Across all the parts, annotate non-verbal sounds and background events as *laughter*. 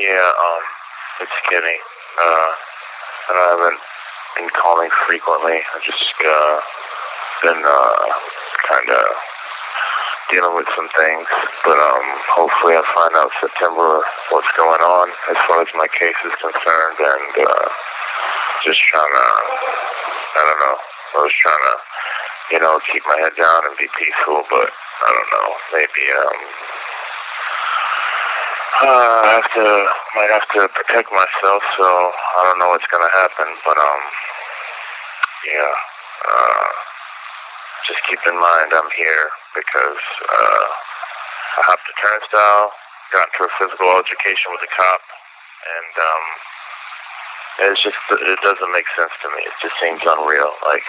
Yeah, um, it's Kenny. Uh, and I haven't been calling frequently. I've just, uh, been, uh, kind of dealing with some things. But, um, hopefully I'll find out September what's going on as far as my case is concerned and, uh, just trying to, I don't know, I was trying to, you know, keep my head down and be peaceful, but I don't know, maybe, um, uh, I have to, might have to protect myself, so I don't know what's gonna happen, but, um, yeah, uh, just keep in mind I'm here because, uh, I hopped the turnstile, got into a physical altercation with a cop, and, um, it's just, it doesn't make sense to me. It just seems unreal. Like,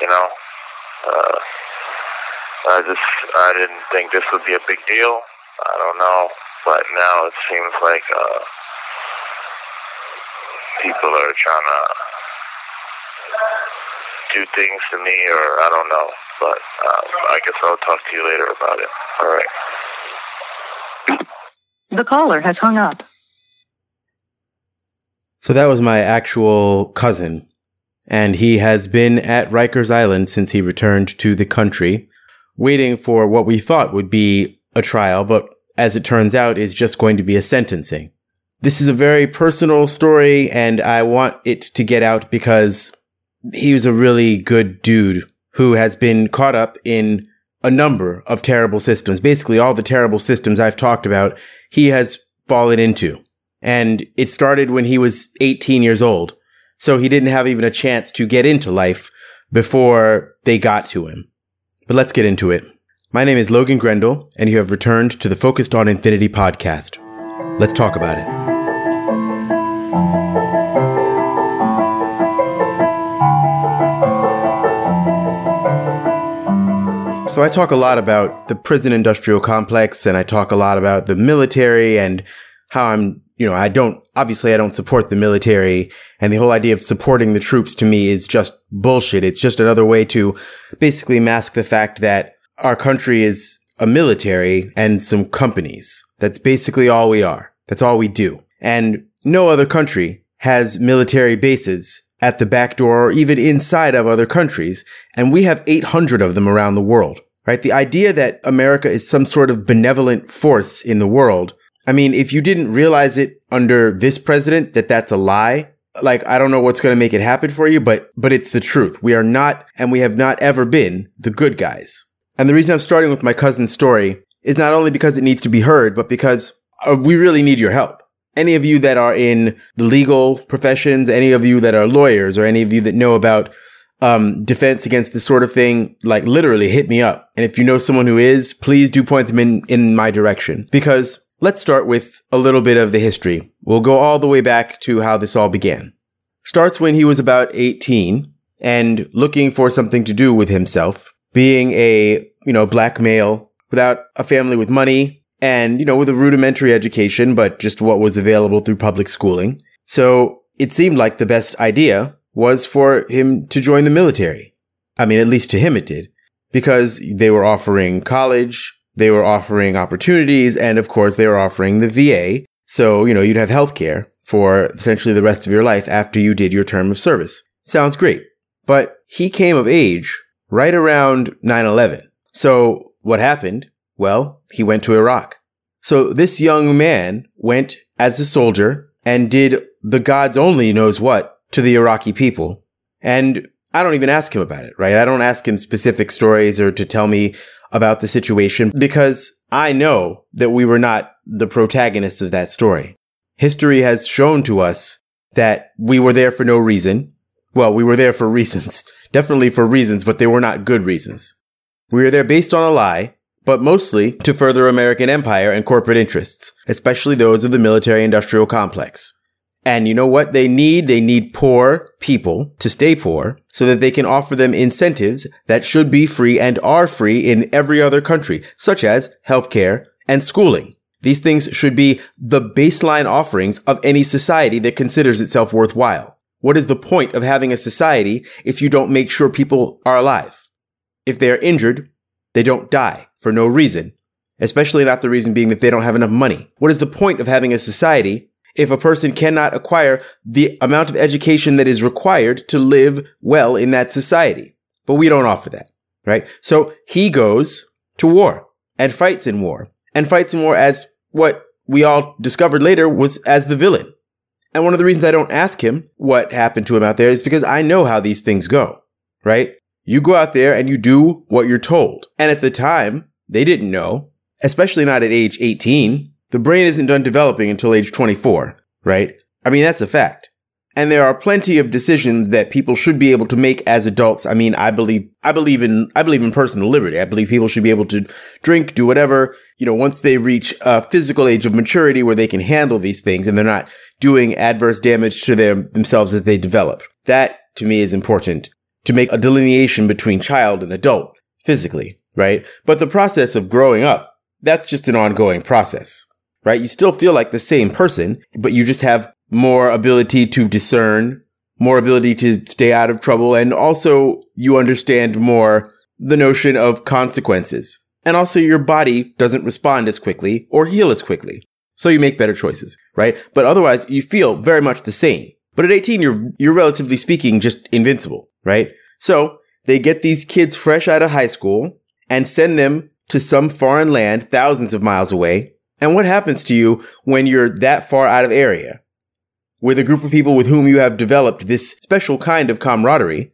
you know, uh, I just, I didn't think this would be a big deal. I don't know, but now it seems like, uh, people are trying to do things to me, or I don't know. But uh, I guess I'll talk to you later about it. All right. The caller has hung up. So that was my actual cousin. And he has been at Rikers Island since he returned to the country, waiting for what we thought would be a trial, but as it turns out, is just going to be a sentencing. This is a very personal story, and I want it to get out because he was a really good dude who has been caught up in a number of terrible systems. Basically, all the terrible systems I've talked about, he has fallen into. And it started when he was 18 years old. So he didn't have even a chance to get into life before they got to him. But let's get into it. My name is Logan Grendel, and you have returned to the Focused on Infinity podcast. Let's talk about it. So I talk a lot about the prison industrial complex and I talk a lot about the military and how I'm, you know, I don't, obviously I don't support the military and the whole idea of supporting the troops to me is just bullshit. It's just another way to basically mask the fact that our country is a military and some companies. That's basically all we are. That's all we do. And no other country has military bases at the back door or even inside of other countries. And we have 800 of them around the world right? The idea that America is some sort of benevolent force in the world. I mean, if you didn't realize it under this president that that's a lie, like I don't know what's going to make it happen for you, but but it's the truth. We are not and we have not ever been the good guys. And the reason I'm starting with my cousin's story is not only because it needs to be heard, but because uh, we really need your help. Any of you that are in the legal professions, any of you that are lawyers, or any of you that know about um, defense against this sort of thing, like literally hit me up. And if you know someone who is, please do point them in, in my direction. Because let's start with a little bit of the history. We'll go all the way back to how this all began. Starts when he was about 18 and looking for something to do with himself, being a, you know, black male without a family with money and, you know, with a rudimentary education, but just what was available through public schooling. So it seemed like the best idea was for him to join the military. I mean, at least to him it did, because they were offering college, they were offering opportunities, and of course they were offering the VA. So, you know, you'd have health care for essentially the rest of your life after you did your term of service. Sounds great. But he came of age right around 9-11. So what happened? Well, he went to Iraq. So this young man went as a soldier and did the gods only knows what to the Iraqi people. And I don't even ask him about it, right? I don't ask him specific stories or to tell me about the situation because I know that we were not the protagonists of that story. History has shown to us that we were there for no reason. Well, we were there for reasons, *laughs* definitely for reasons, but they were not good reasons. We were there based on a lie, but mostly to further American empire and corporate interests, especially those of the military industrial complex. And you know what they need? They need poor people to stay poor so that they can offer them incentives that should be free and are free in every other country, such as healthcare and schooling. These things should be the baseline offerings of any society that considers itself worthwhile. What is the point of having a society if you don't make sure people are alive? If they are injured, they don't die for no reason. especially not the reason being that they don't have enough money. What is the point of having a society if a person cannot acquire the amount of education that is required to live well in that society? But we don't offer that, right? So he goes to war and fights in war and fights in war as what we all discovered later was as the villain. And one of the reasons I don't ask him what happened to him out there is because I know how these things go, right? You go out there and you do what you're told. And at the time, they didn't know, especially not at age 18. The brain isn't done developing until age 24, right? I mean, that's a fact. And there are plenty of decisions that people should be able to make as adults. I mean, I believe, I believe in, I believe in personal liberty. I believe people should be able to drink, do whatever, you know, once they reach a physical age of maturity where they can handle these things and they're not doing adverse damage to them themselves as they develop. That to me is important to make a delineation between child and adult physically, right? But the process of growing up, that's just an ongoing process, right? You still feel like the same person, but you just have more ability to discern, more ability to stay out of trouble, and also you understand more the notion of consequences. And also your body doesn't respond as quickly or heal as quickly. So you make better choices, right? But otherwise you feel very much the same. But at 18, you're, you're relatively speaking just invincible, right? So they get these kids fresh out of high school and send them to some foreign land thousands of miles away. And what happens to you when you're that far out of area? with a group of people with whom you have developed this special kind of camaraderie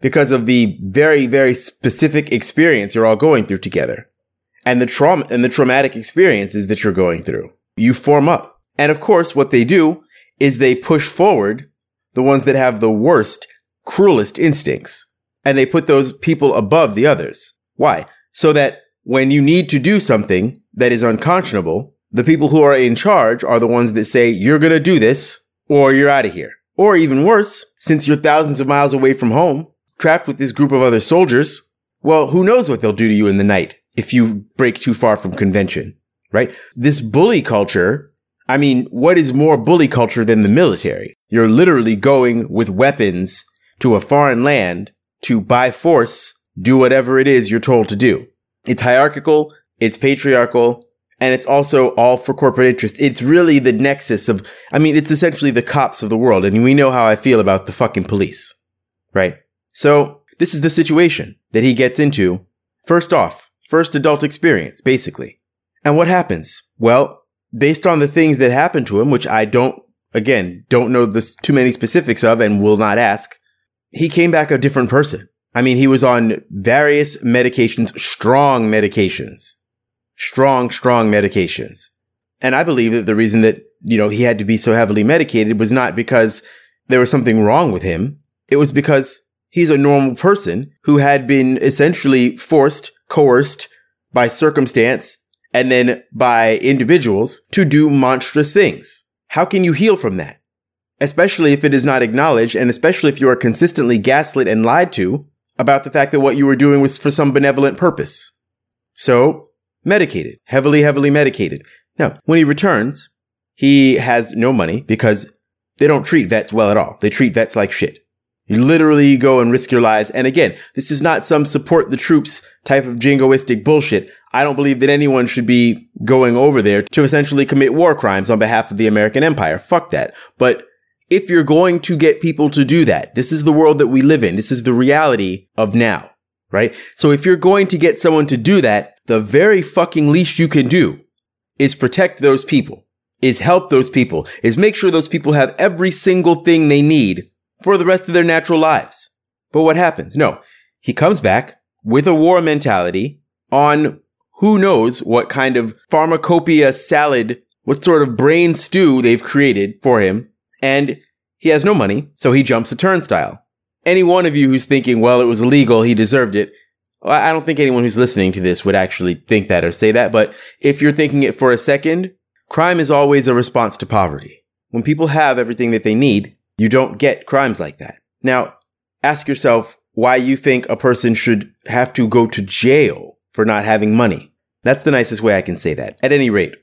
because of the very, very specific experience you're all going through together and the trauma and the traumatic experiences that you're going through. You form up. And of course, what they do is they push forward the ones that have the worst, cruelest instincts and they put those people above the others. Why? So that when you need to do something that is unconscionable, the people who are in charge are the ones that say, you're going to do this or you're out of here. Or even worse, since you're thousands of miles away from home, trapped with this group of other soldiers, well, who knows what they'll do to you in the night if you break too far from convention, right? This bully culture, I mean, what is more bully culture than the military? You're literally going with weapons to a foreign land to by force do whatever it is you're told to do. It's hierarchical, it's patriarchal, and it's also all for corporate interest. It's really the nexus of, I mean, it's essentially the cops of the world. And we know how I feel about the fucking police, right? So this is the situation that he gets into. First off, first adult experience, basically. And what happens? Well, based on the things that happened to him, which I don't, again, don't know this too many specifics of and will not ask, he came back a different person. I mean, he was on various medications, strong medications strong, strong medications. And I believe that the reason that, you know, he had to be so heavily medicated was not because there was something wrong with him. It was because he's a normal person who had been essentially forced, coerced by circumstance and then by individuals to do monstrous things. How can you heal from that? Especially if it is not acknowledged and especially if you are consistently gaslit and lied to about the fact that what you were doing was for some benevolent purpose. So medicated, heavily, heavily medicated. Now, when he returns, he has no money because they don't treat vets well at all. They treat vets like shit. You literally go and risk your lives. And again, this is not some support the troops type of jingoistic bullshit. I don't believe that anyone should be going over there to essentially commit war crimes on behalf of the American empire. Fuck that. But if you're going to get people to do that, this is the world that we live in. This is the reality of now, right? So if you're going to get someone to do that, the very fucking least you can do is protect those people, is help those people, is make sure those people have every single thing they need for the rest of their natural lives. But what happens? No, he comes back with a war mentality on who knows what kind of pharmacopoeia salad, what sort of brain stew they've created for him. And he has no money, so he jumps a turnstile. Any one of you who's thinking, well, it was illegal, he deserved it, I don't think anyone who's listening to this would actually think that or say that, but if you're thinking it for a second, crime is always a response to poverty. When people have everything that they need, you don't get crimes like that. Now, ask yourself why you think a person should have to go to jail for not having money. That's the nicest way I can say that. At any rate,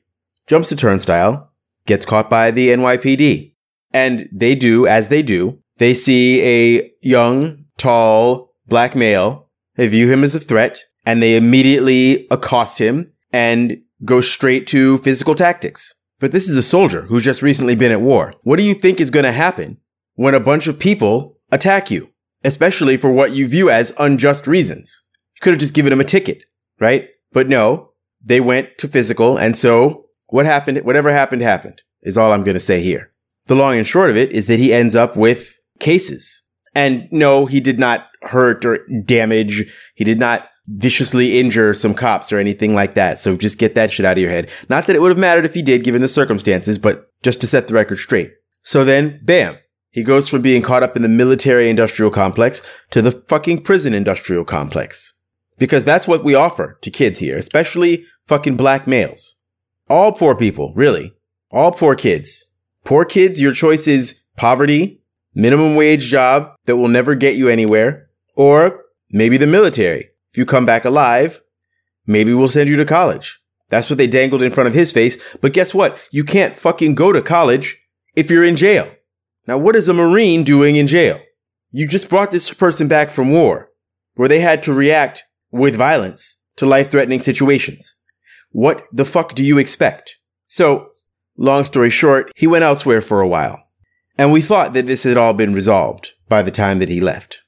jumps the turnstile, gets caught by the NYPD. And they do, as they do, they see a young, tall, black male they view him as a threat and they immediately accost him and go straight to physical tactics. But this is a soldier who's just recently been at war. What do you think is going to happen when a bunch of people attack you, especially for what you view as unjust reasons? You could have just given him a ticket, right? But no, they went to physical. And so what happened, whatever happened, happened is all I'm going to say here. The long and short of it is that he ends up with cases. And no, he did not hurt or damage. He did not viciously injure some cops or anything like that. So just get that shit out of your head. Not that it would have mattered if he did given the circumstances, but just to set the record straight. So then, bam, he goes from being caught up in the military industrial complex to the fucking prison industrial complex. Because that's what we offer to kids here, especially fucking black males. All poor people, really. All poor kids. Poor kids, your choice is poverty, minimum wage job that will never get you anywhere, or maybe the military. If you come back alive, maybe we'll send you to college. That's what they dangled in front of his face. But guess what? You can't fucking go to college if you're in jail. Now, what is a Marine doing in jail? You just brought this person back from war where they had to react with violence to life threatening situations. What the fuck do you expect? So, long story short, he went elsewhere for a while. And we thought that this had all been resolved by the time that he left.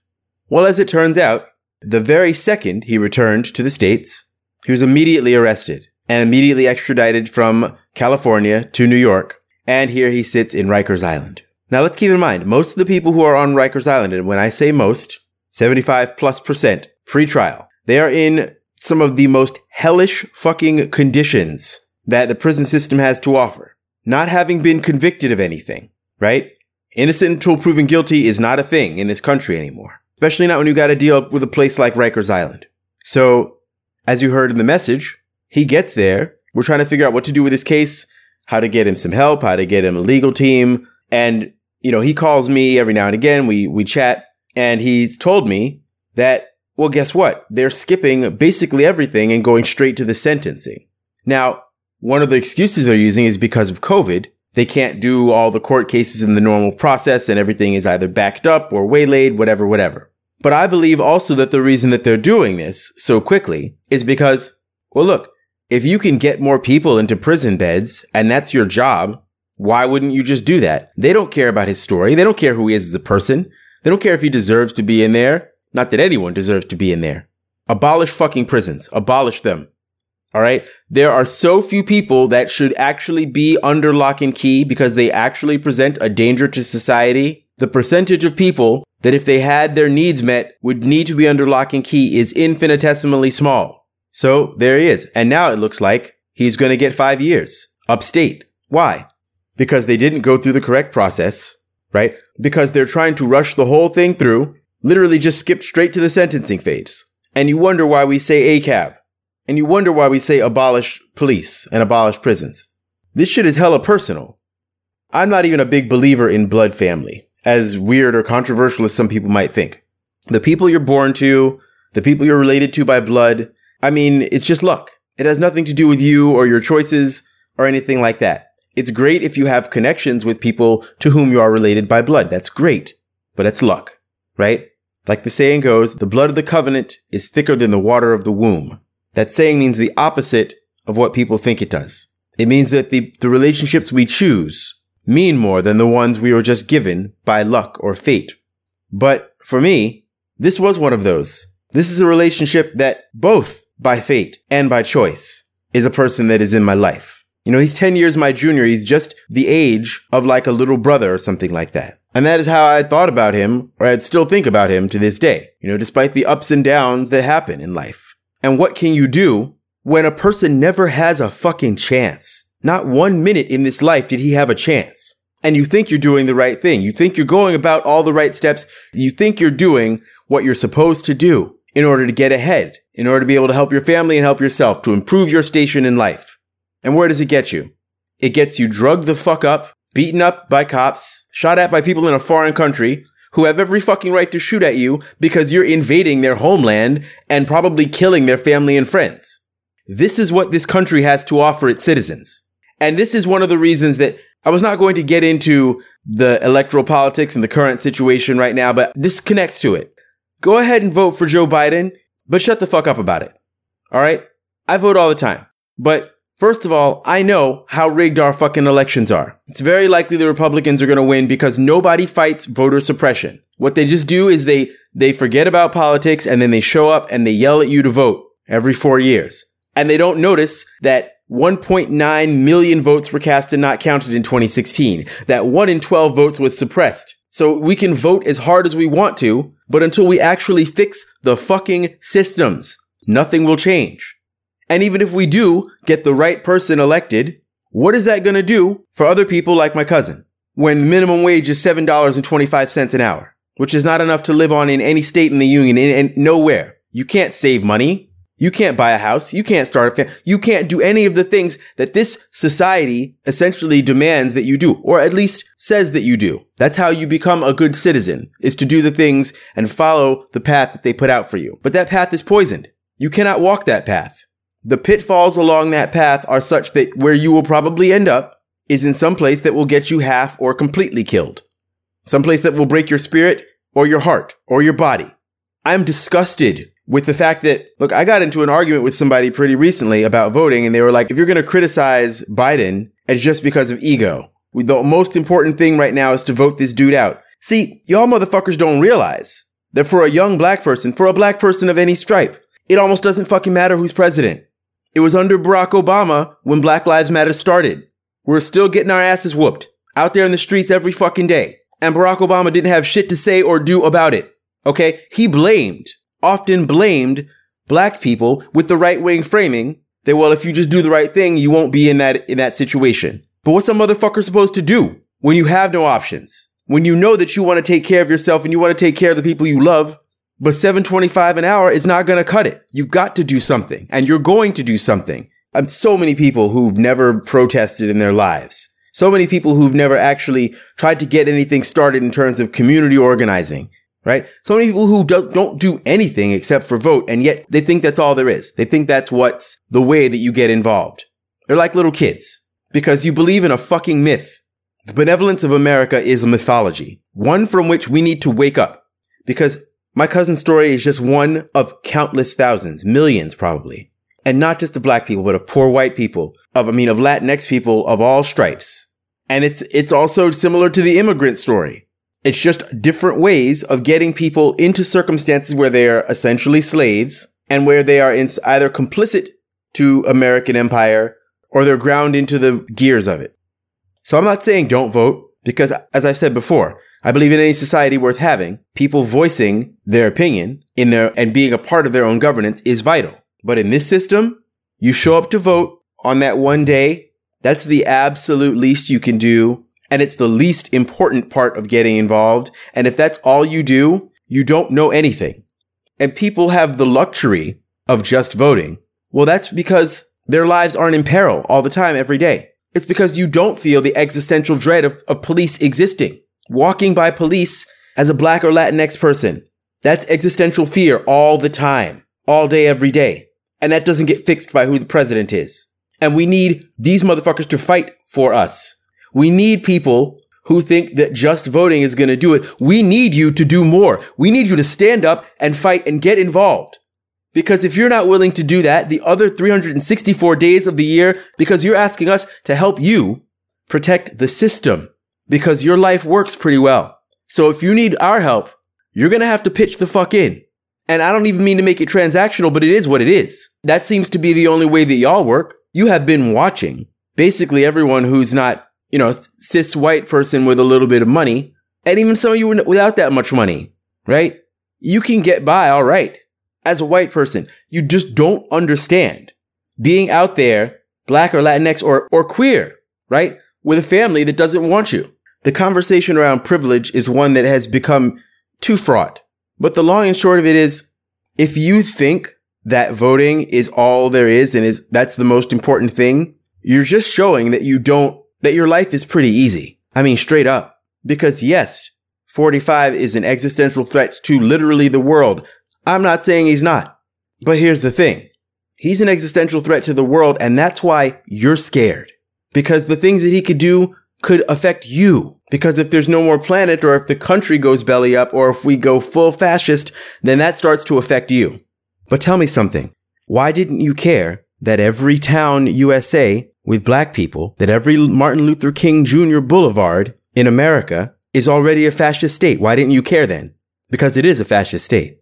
Well, as it turns out, the very second he returned to the States, he was immediately arrested and immediately extradited from California to New York. And here he sits in Rikers Island. Now let's keep in mind, most of the people who are on Rikers Island, and when I say most, 75 plus percent pre-trial, they are in some of the most hellish fucking conditions that the prison system has to offer. Not having been convicted of anything, right? Innocent until proven guilty is not a thing in this country anymore. Especially not when you gotta deal with a place like Rikers Island. So, as you heard in the message, he gets there. We're trying to figure out what to do with his case, how to get him some help, how to get him a legal team. And, you know, he calls me every now and again. We, we chat and he's told me that well, guess what? They're skipping basically everything and going straight to the sentencing. Now, one of the excuses they're using is because of COVID. They can't do all the court cases in the normal process and everything is either backed up or waylaid, whatever, whatever. But I believe also that the reason that they're doing this so quickly is because, well, look, if you can get more people into prison beds and that's your job, why wouldn't you just do that? They don't care about his story. They don't care who he is as a person. They don't care if he deserves to be in there. Not that anyone deserves to be in there. Abolish fucking prisons. Abolish them. All right. There are so few people that should actually be under lock and key because they actually present a danger to society. The percentage of people that if they had their needs met would need to be under lock and key is infinitesimally small. So there he is. And now it looks like he's going to get five years upstate. Why? Because they didn't go through the correct process, right? Because they're trying to rush the whole thing through literally just skipped straight to the sentencing phase. And you wonder why we say ACAB. And you wonder why we say abolish police and abolish prisons. This shit is hella personal. I'm not even a big believer in blood family, as weird or controversial as some people might think. The people you're born to, the people you're related to by blood, I mean, it's just luck. It has nothing to do with you or your choices or anything like that. It's great if you have connections with people to whom you are related by blood. That's great, but it's luck right? Like the saying goes, the blood of the covenant is thicker than the water of the womb. That saying means the opposite of what people think it does. It means that the, the relationships we choose mean more than the ones we were just given by luck or fate. But for me, this was one of those. This is a relationship that both by fate and by choice is a person that is in my life. You know, he's 10 years my junior. He's just the age of like a little brother or something like that. And that is how I thought about him, or I'd still think about him to this day, you know, despite the ups and downs that happen in life. And what can you do when a person never has a fucking chance? Not one minute in this life did he have a chance. And you think you're doing the right thing. You think you're going about all the right steps. You think you're doing what you're supposed to do in order to get ahead, in order to be able to help your family and help yourself, to improve your station in life. And where does it get you? It gets you drugged the fuck up beaten up by cops, shot at by people in a foreign country who have every fucking right to shoot at you because you're invading their homeland and probably killing their family and friends. This is what this country has to offer its citizens. And this is one of the reasons that I was not going to get into the electoral politics and the current situation right now, but this connects to it. Go ahead and vote for Joe Biden, but shut the fuck up about it. All right? I vote all the time. But first of all, I know how rigged our fucking elections are. It's very likely the Republicans are going to win because nobody fights voter suppression. What they just do is they, they forget about politics and then they show up and they yell at you to vote every four years. And they don't notice that 1.9 million votes were cast and not counted in 2016. That 1 in 12 votes was suppressed. So we can vote as hard as we want to, but until we actually fix the fucking systems, nothing will change. And even if we do get the right person elected, what is that going to do for other people like my cousin when the minimum wage is $7.25 an hour, which is not enough to live on in any state in the union and nowhere. You can't save money. You can't buy a house. You can't start a family. You can't do any of the things that this society essentially demands that you do, or at least says that you do. That's how you become a good citizen, is to do the things and follow the path that they put out for you. But that path is poisoned. You cannot walk that path. The pitfalls along that path are such that where you will probably end up is in some place that will get you half or completely killed. Some place that will break your spirit or your heart or your body. I'm disgusted with the fact that, look, I got into an argument with somebody pretty recently about voting, and they were like, if you're going to criticize Biden, it's just because of ego. The most important thing right now is to vote this dude out. See, y'all motherfuckers don't realize that for a young black person, for a black person of any stripe, it almost doesn't fucking matter who's president. It was under Barack Obama when Black Lives Matter started. We're still getting our asses whooped out there in the streets every fucking day. And Barack Obama didn't have shit to say or do about it. Okay? He blamed often blamed black people with the right wing framing that, well, if you just do the right thing, you won't be in that, in that situation. But what's a motherfucker supposed to do when you have no options? When you know that you want to take care of yourself and you want to take care of the people you love, but 725 an hour is not going to cut it. You've got to do something and you're going to do something. I'm so many people who've never protested in their lives. So many people who've never actually tried to get anything started in terms of community organizing right? So many people who do, don't do anything except for vote, and yet they think that's all there is. They think that's what's the way that you get involved. They're like little kids because you believe in a fucking myth. The benevolence of America is a mythology, one from which we need to wake up because my cousin's story is just one of countless thousands, millions probably. And not just of black people, but of poor white people, of, I mean, of Latinx people of all stripes. And it's, it's also similar to the immigrant story it's just different ways of getting people into circumstances where they are essentially slaves and where they are either complicit to American empire or they're ground into the gears of it. So I'm not saying don't vote because as I've said before, I believe in any society worth having, people voicing their opinion in their and being a part of their own governance is vital. But in this system, you show up to vote on that one day. That's the absolute least you can do and it's the least important part of getting involved. And if that's all you do, you don't know anything. And people have the luxury of just voting. Well, that's because their lives aren't in peril all the time, every day. It's because you don't feel the existential dread of, of police existing. Walking by police as a black or Latinx person, that's existential fear all the time, all day, every day. And that doesn't get fixed by who the president is. And we need these motherfuckers to fight for us. We need people who think that just voting is going to do it. We need you to do more. We need you to stand up and fight and get involved. Because if you're not willing to do that the other 364 days of the year, because you're asking us to help you protect the system, because your life works pretty well. So if you need our help, you're going to have to pitch the fuck in. And I don't even mean to make it transactional, but it is what it is. That seems to be the only way that y'all work. You have been watching basically everyone who's not you know, cis white person with a little bit of money, and even some of you without that much money, right? You can get by all right as a white person. You just don't understand being out there, black or Latinx or, or queer, right? With a family that doesn't want you. The conversation around privilege is one that has become too fraught. But the long and short of it is, if you think that voting is all there is and is, that's the most important thing, you're just showing that you don't that your life is pretty easy. I mean, straight up. Because yes, 45 is an existential threat to literally the world. I'm not saying he's not. But here's the thing. He's an existential threat to the world, and that's why you're scared. Because the things that he could do could affect you. Because if there's no more planet, or if the country goes belly up, or if we go full fascist, then that starts to affect you. But tell me something. Why didn't you care that every town USA with black people, that every Martin Luther King Jr. Boulevard in America is already a fascist state. Why didn't you care then? Because it is a fascist state.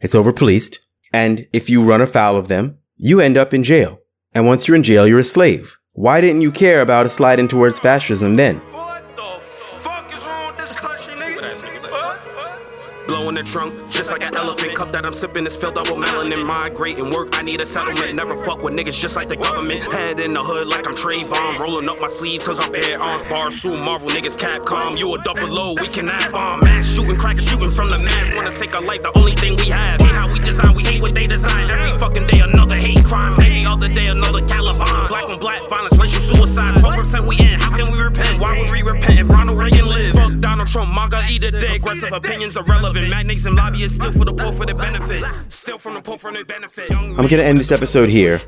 It's overpoliced. And if you run afoul of them, you end up in jail. And once you're in jail, you're a slave. Why didn't you care about a slide in towards fascism then? Blow in the trunk, just like an elephant. Cup that I'm sipping is filled up with melanin. Migrating work, I need a settlement. Never fuck with niggas just like the government. Head in the hood like I'm Trayvon. Rolling up my sleeves cause I'm bare arms. Barstool, Marvel niggas Capcom. You a double low, we can act bomb. Mass shooting, crack shooting from the mass. Wanna take a life, the only thing we have. MAGA eat a day. Aggressive opinions irrelevant. Magnates and lobbyists steal for the poor for their benefits. Steal from the poor for their benefit. I'm going to end this episode here.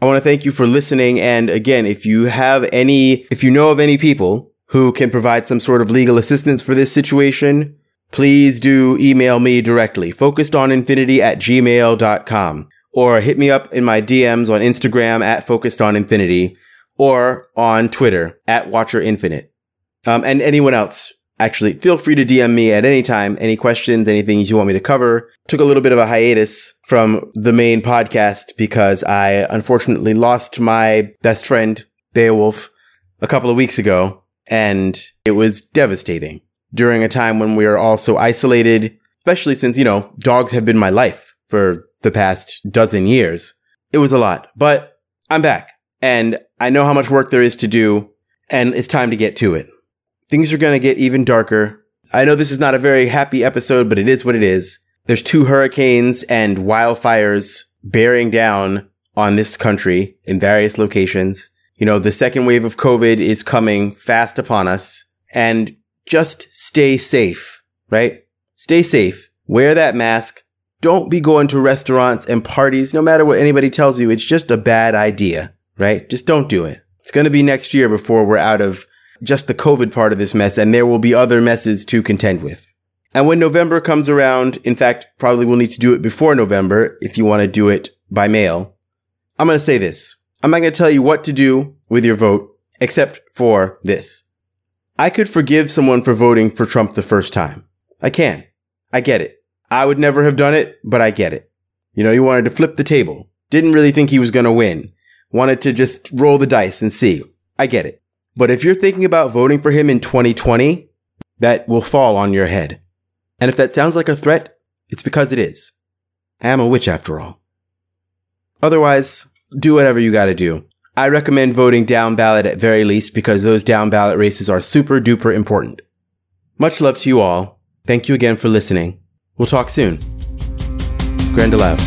I want to thank you for listening. And again, if you have any, if you know of any people who can provide some sort of legal assistance for this situation, please do email me directly, focusedoninfinity at gmail.com, or hit me up in my DMs on Instagram at focusedoninfinity or on Twitter at watcherinfinite. Um, and anyone else Actually, feel free to DM me at any time, any questions, anything you want me to cover. Took a little bit of a hiatus from the main podcast because I unfortunately lost my best friend, Beowulf, a couple of weeks ago, and it was devastating during a time when we are all so isolated, especially since, you know, dogs have been my life for the past dozen years. It was a lot, but I'm back and I know how much work there is to do and it's time to get to it things are going to get even darker. I know this is not a very happy episode, but it is what it is. There's two hurricanes and wildfires bearing down on this country in various locations. You know, the second wave of COVID is coming fast upon us and just stay safe, right? Stay safe. Wear that mask. Don't be going to restaurants and parties, no matter what anybody tells you. It's just a bad idea, right? Just don't do it. It's going to be next year before we're out of just the COVID part of this mess, and there will be other messes to contend with. And when November comes around, in fact, probably we'll need to do it before November if you want to do it by mail. I'm going to say this. I'm not going to tell you what to do with your vote, except for this. I could forgive someone for voting for Trump the first time. I can. I get it. I would never have done it, but I get it. You know, you wanted to flip the table. Didn't really think he was going to win. Wanted to just roll the dice and see. I get it. But if you're thinking about voting for him in 2020, that will fall on your head. And if that sounds like a threat, it's because it is. I am a witch after all. Otherwise, do whatever you gotta do. I recommend voting down ballot at very least because those down ballot races are super duper important. Much love to you all. Thank you again for listening. We'll talk soon. Grand aloud.